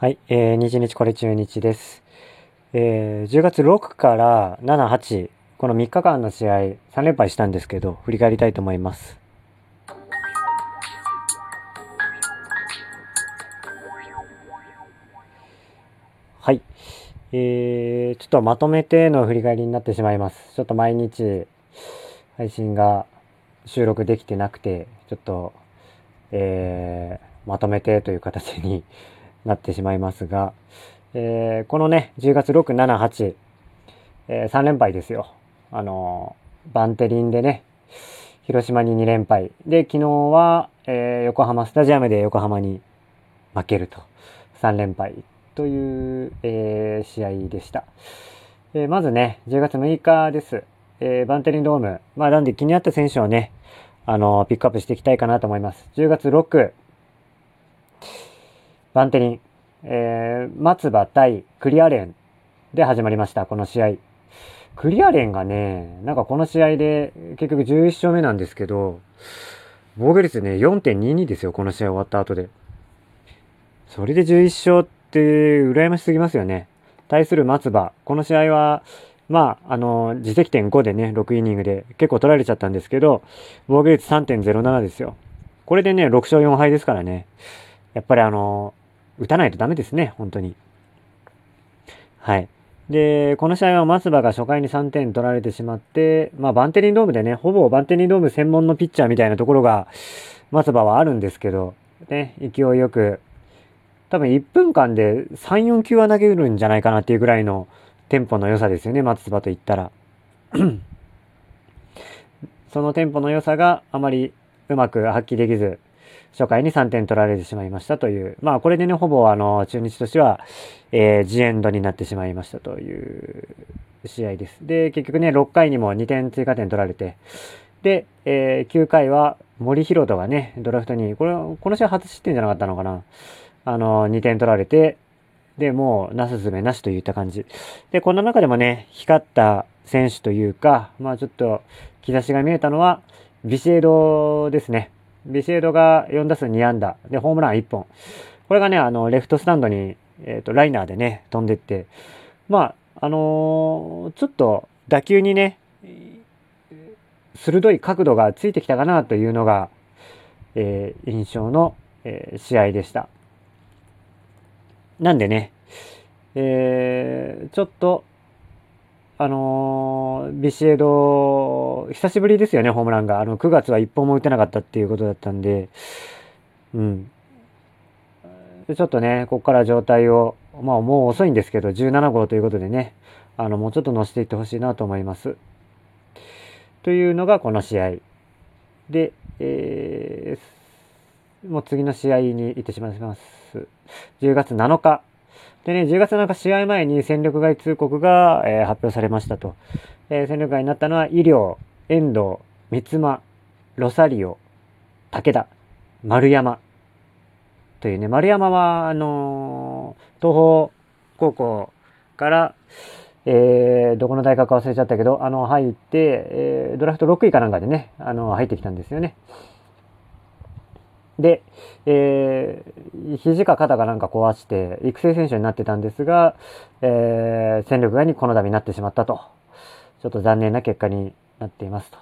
はい、えー、日日これ中日です。えー、10月6から7、8、この3日間の試合、3連敗したんですけど、振り返りたいと思います。はい。えー、ちょっとまとめての振り返りになってしまいます。ちょっと毎日、配信が収録できてなくて、ちょっと、えー、まとめてという形になってしまいますが、えー、このね、10月6、7、8、えー、3連敗ですよ。あのー、バンテリンでね、広島に2連敗。で、昨日は、えー、横浜スタジアムで横浜に負けると。3連敗という、えー、試合でした。えー、まずね、10月6日です。えー、バンテリンドーム。まあ、なんで気になった選手をね、あの、ピックアップしていきたいかなと思います。10月6、バンテリン、えー、松葉対クリアレンで始まりました、この試合。クリアレンがね、なんかこの試合で結局11勝目なんですけど、防御率ね、4.22ですよ、この試合終わった後で。それで11勝って羨ましすぎますよね。対する松葉、この試合は、まあ、あの、自責点5でね、6イニングで結構取られちゃったんですけど、防御率3.07ですよ。これでね、6勝4敗ですからね。やっぱりあの、打たないとダメですね、本当に。はい。で、この試合は松葉が初回に3点取られてしまって、まあバンテリンドームでね、ほぼバンテリンドーム専門のピッチャーみたいなところが松葉はあるんですけど、ね、勢いよく、多分1分間で3、4球は投げるんじゃないかなっていうぐらいのテンポの良さですよね、松葉と言ったら。そのテンポの良さがあまりうまく発揮できず、初回に3点取られてしまいましたという、まあこれでね、ほぼあの、中日としては、えー、ジエンドになってしまいましたという試合です。で、結局ね、6回にも2点追加点取られて、で、えー、9回は森博人がね、ドラフトに、これ、この試合初失点じゃなかったのかな。あの、2点取られて、で、もう、なすすべなしといった感じ。で、この中でもね、光った選手というか、まあちょっと、兆しが見えたのは、ビシエドですね。ビシエドが4打数2安打。で、ホームラン1本。これがね、あの、レフトスタンドに、えっ、ー、と、ライナーでね、飛んでって、まあ、あのー、ちょっと打球にね、鋭い角度がついてきたかなというのが、えー、印象の、えー、試合でした。なんでね、えー、ちょっと、あの、ビシエド、久しぶりですよね、ホームランが。あの、9月は1本も打てなかったっていうことだったんで、うん。ちょっとね、ここから状態を、まあもう遅いんですけど、17号ということでね、あの、もうちょっと乗せていってほしいなと思います。というのがこの試合。で、えー、もう次の試合に行ってしまいます。10月7日。でね、10月7日試合前に戦力外通告が、えー、発表されましたと。えー、戦力外になったのは、医療、遠藤、三間、ロサリオ、武田、丸山。というね、丸山は、あのー、東方高校から、えー、どこの大学か忘れちゃったけど、あの、入って、えー、ドラフト6位かなんかでね、あの、入ってきたんですよね。で、えー、肘か肩かなんか壊して、育成選手になってたんですが、えー、戦力外にこの度になってしまったと。ちょっと残念な結果になっていますと。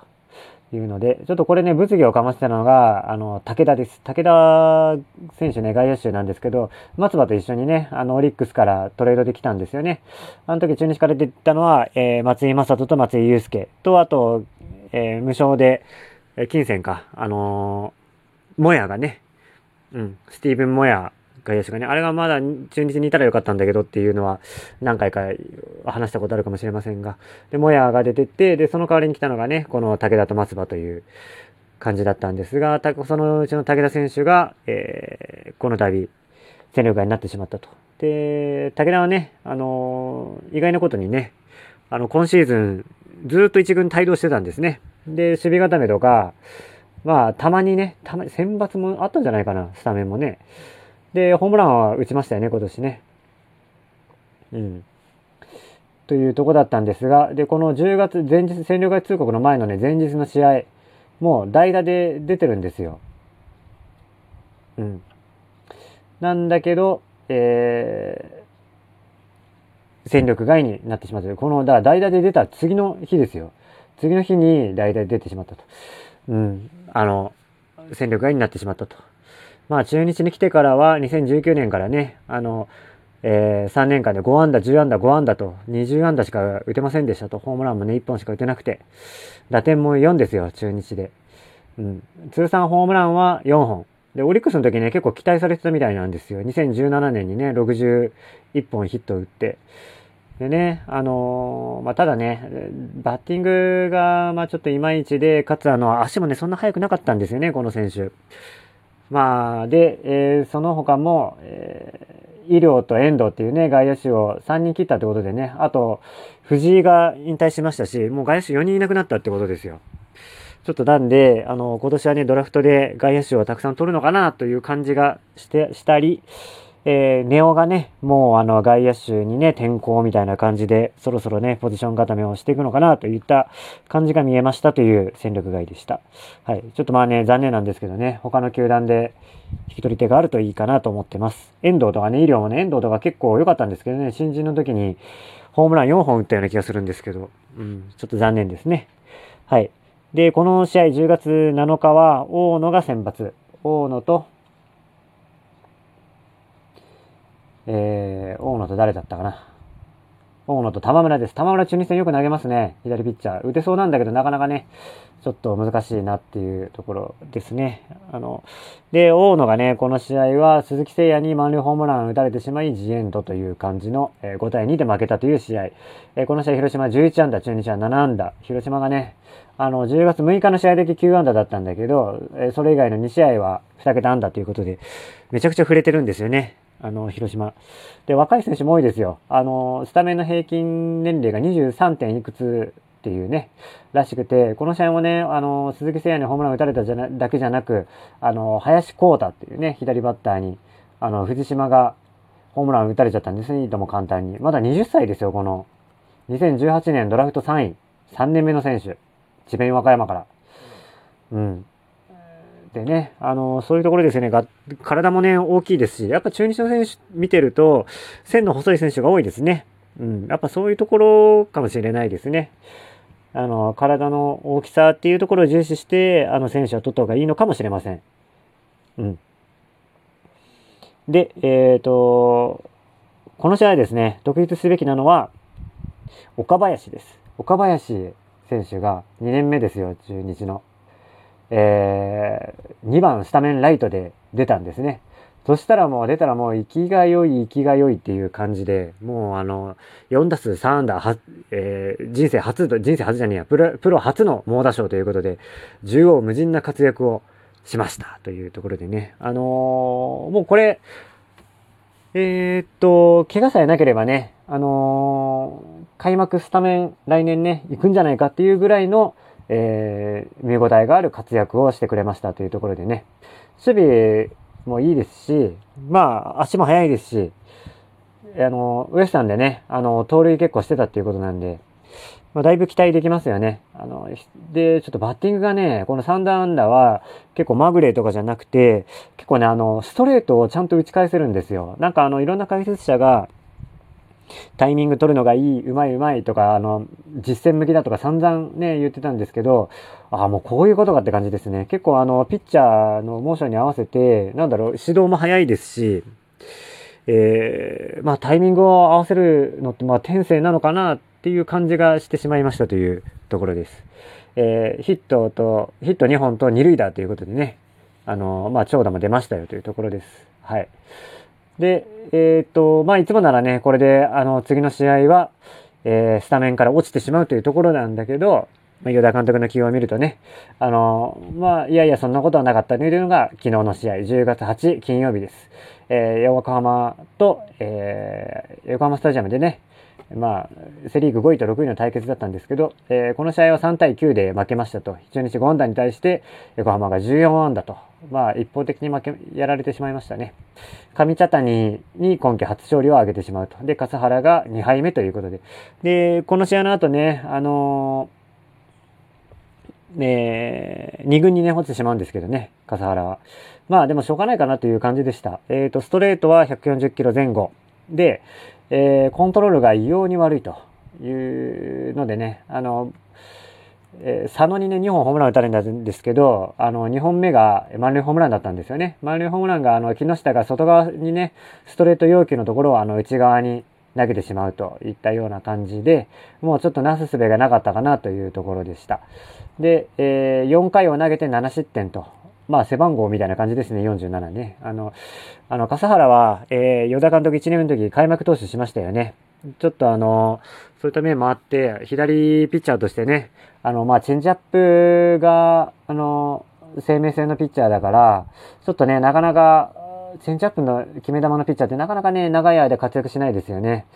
いうので、ちょっとこれね、物議をかましてたのが、あの、武田です。武田選手ね、外野手なんですけど、松葉と一緒にね、あの、オリックスからトレードで来たんですよね。あの時中日から出てたのは、えー、松井正人と松井祐介と、あと、えー、無償で、えー、金銭か、あの、モヤがね、うん、スティーブン・モヤ外野手がね、あれがまだ中日にいたらよかったんだけどっていうのは何回か話したことあるかもしれませんが、で、モヤが出てって、で、その代わりに来たのがね、この武田と松葉という感じだったんですが、そのうちの武田選手が、えー、この度、戦力外になってしまったと。で、武田はね、あのー、意外なことにね、あの、今シーズン、ずっと一軍帯同してたんですね。で、守備固めとか、まあ、たまにね、たまに、選抜もあったんじゃないかな、スタメンもね。で、ホームランは打ちましたよね、今年ね。うん。というとこだったんですが、で、この10月、前日、戦力外通告の前のね、前日の試合、もう代打で出てるんですよ。うん。なんだけど、えー、戦力外になってしまった。この、だから代打で出た次の日ですよ。次の日に代打で出てしまったと。うん。あの、戦力外になってしまったと。まあ、中日に来てからは、2019年からね、あの、えー、3年間で5安打、10安打、5安打と、20安打しか打てませんでしたと。ホームランもね、1本しか打てなくて。打点も4ですよ、中日で。うん。通算ホームランは4本。で、オリックスの時ね、結構期待されてたみたいなんですよ。2017年にね、61本ヒットを打って。でね、あのー、まあ、ただね、バッティングが、ま、ちょっといまいちで、かつあの、足もね、そんな速くなかったんですよね、この選手。まあ、で、えー、その他も、えー、医療と遠藤っていうね、外野手を3人切ったってことでね、あと、藤井が引退しましたし、もう外野手4人いなくなったってことですよ。ちょっとなんで、あの、今年はね、ドラフトで外野手をたくさん取るのかなという感じがして、したり、えー、ネオがね、もうあの外野手にね、転向みたいな感じで、そろそろね、ポジション固めをしていくのかなといった感じが見えましたという戦力外でした。はい。ちょっとまあね、残念なんですけどね、他の球団で引き取り手があるといいかなと思ってます。遠藤とかね、医療もね、遠藤とか結構良かったんですけどね、新人の時にホームラン4本打ったような気がするんですけど、うん、ちょっと残念ですね。はい。で、この試合10月7日は大野が先発。大野とえー、大野と誰だったかな？大野と玉村です。玉村中日戦よく投げますね。左ピッチャー。打てそうなんだけど、なかなかね、ちょっと難しいなっていうところですね。あの、で、大野がね、この試合は鈴木誠也に満塁ホームランを打たれてしまい、ジエンドという感じの、えー、5対2で負けたという試合。えー、この試合、広島11安打、中日は7安打。広島がね、あの、10月6日の試合だけ9安打だったんだけど、えー、それ以外の2試合は2桁安打ということで、めちゃくちゃ触れてるんですよね。あの、広島。で、若い選手も多いですよ。あの、スタメンの平均年齢が 23. 点いくつっていうね、らしくて、この試合もね、あの、鈴木誠也にホームラン打たれたじゃなだけじゃなく、あの、林光太っていうね、左バッターに、あの、藤島がホームラン打たれちゃったんですね、いとも簡単に。まだ20歳ですよ、この。2018年ドラフト3位。3年目の選手。智弁和歌山から。うん。でね、あの、そういうところですよね、が体もね、大きいですし、やっぱ中日の選手見てると、線の細い選手が多いですね。うん、やっぱそういうところかもしれないですね。あの、体の大きさっていうところを重視して、あの、選手は取った方がいいのかもしれません。うん。で、えっ、ー、と、この試合ですね、独立すべきなのは、岡林です。岡林選手が2年目ですよ、中日の。えー、2番スタメンライトで出たんですね。そしたらもう出たらもう生きが良い生きが良いっていう感じで、もうあの、4打数3安打、は、えー、人生初、人生初じゃねえや、プロ、プロ初の猛打賞ということで、縦横無尽な活躍をしましたというところでね、あのー、もうこれ、えー、っと、怪我さえなければね、あのー、開幕スタメン来年ね、行くんじゃないかっていうぐらいの、えー、見応えがある活躍をしてくれましたというところでね、守備もいいですし、まあ、足も速いですし、あの、ウエスタンでね、あの、盗塁結構してたっていうことなんで、まあ、だいぶ期待できますよね。あの、で、ちょっとバッティングがね、このサンダーアンダーは結構まぐれとかじゃなくて、結構ね、あの、ストレートをちゃんと打ち返せるんですよ。なんかあの、いろんな解説者が、タイミング取るのがいい、うまいうまいとか、あの、実践向きだとか散々ね、言ってたんですけど、ああ、もうこういうことかって感じですね。結構あの、ピッチャーのモーションに合わせて、なんだろう、指導も早いですし、えー、まあタイミングを合わせるのって、まあ天性なのかなっていう感じがしてしまいましたというところです。えー、ヒットと、ヒット2本と2塁打ということでね、あの、まあ長打も出ましたよというところです。はい。で、えっ、と、まあ、いつもならね、これで、あの、次の試合は、えー、スタメンから落ちてしまうというところなんだけど、まあ、与田監督の起用を見るとね、あの、まあ、いやいや、そんなことはなかったねというのが、昨日の試合、10月8金曜日です。えー、横浜と、えー、横浜スタジアムでね、まあ、セリーグ5位と6位の対決だったんですけど、えー、この試合は3対9で負けましたと。中日5安打に対して、横浜が14安打と。まあ、一方的に負け、やられてしまいましたね。上茶谷に今季初勝利を挙げてしまうと。で、笠原が2敗目ということで。で、この試合の後ね、あのえー、2軍にね、落ちてしまうんですけどね、笠原は。まあでもしょうがないかなという感じでした。えっ、ー、と、ストレートは140キロ前後。で、えー、コントロールが異様に悪いというのでね、あの、えー、佐野にね、2本ホームラン打たれたんですけど、あの、2本目が満塁ホームランだったんですよね。満塁ホームランが、あの、木下が外側にね、ストレート要求のところを、あの、内側に投げてしまうといったような感じで、もうちょっとなすすべがなかったかなというところでした。で、えー、4回を投げて7失点と。まあ、背番号みたいな感じですね、47ね。あの、あの、笠原は、えー、与田監督1年目の時開幕投手しましたよね。ちょっとあの、そういった面もあって、左ピッチャーとしてね、あの、まあ、チェンジアップが、あの、生命性のピッチャーだから、ちょっとね、なかなか、チェンジアップの決め球のピッチャーってなかなかね、長い間活躍しないですよね。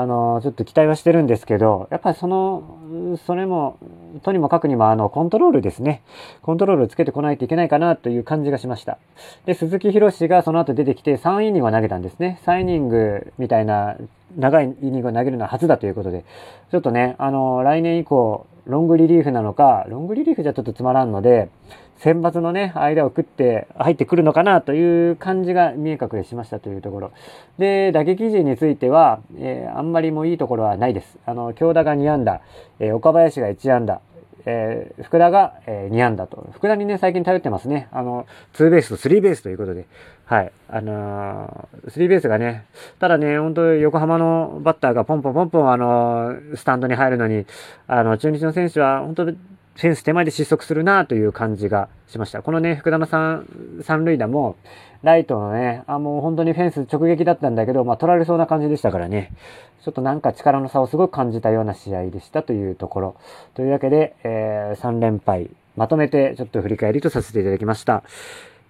あの、ちょっと期待はしてるんですけど、やっぱりその、それも、とにもかくにもあの、コントロールですね。コントロールをつけてこないといけないかなという感じがしました。で、鈴木博士がその後出てきて3イニングを投げたんですね。3イニングみたいな長いイニングを投げるのは初だということで、ちょっとね、あの、来年以降、ロングリリーフなのか、ロングリリーフじゃちょっとつまらんので、選抜のね、間を食って入ってくるのかなという感じが見え隠れしましたというところ。で、打撃陣については、えー、あんまりもいいところはないです。あの、京田が2安打、えー、岡林が1安打、えー、福田が、えー、2安打と。福田にね、最近頼ってますね。あの、2ベースと3ベースということで。はい。あのー、3ベースがね、ただね、本当横浜のバッターがポンポンポンポン、あのー、スタンドに入るのに、あの、中日の選手は本当フェンス手前で失速するなという感じがしました。このね、福田の三三塁打も、ライトのね、あ、もう本当にフェンス直撃だったんだけど、まあ取られそうな感じでしたからね、ちょっとなんか力の差をすごく感じたような試合でしたというところ。というわけで、えー、3連敗、まとめてちょっと振り返りとさせていただきました。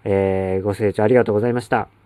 えー、ご清聴ありがとうございました。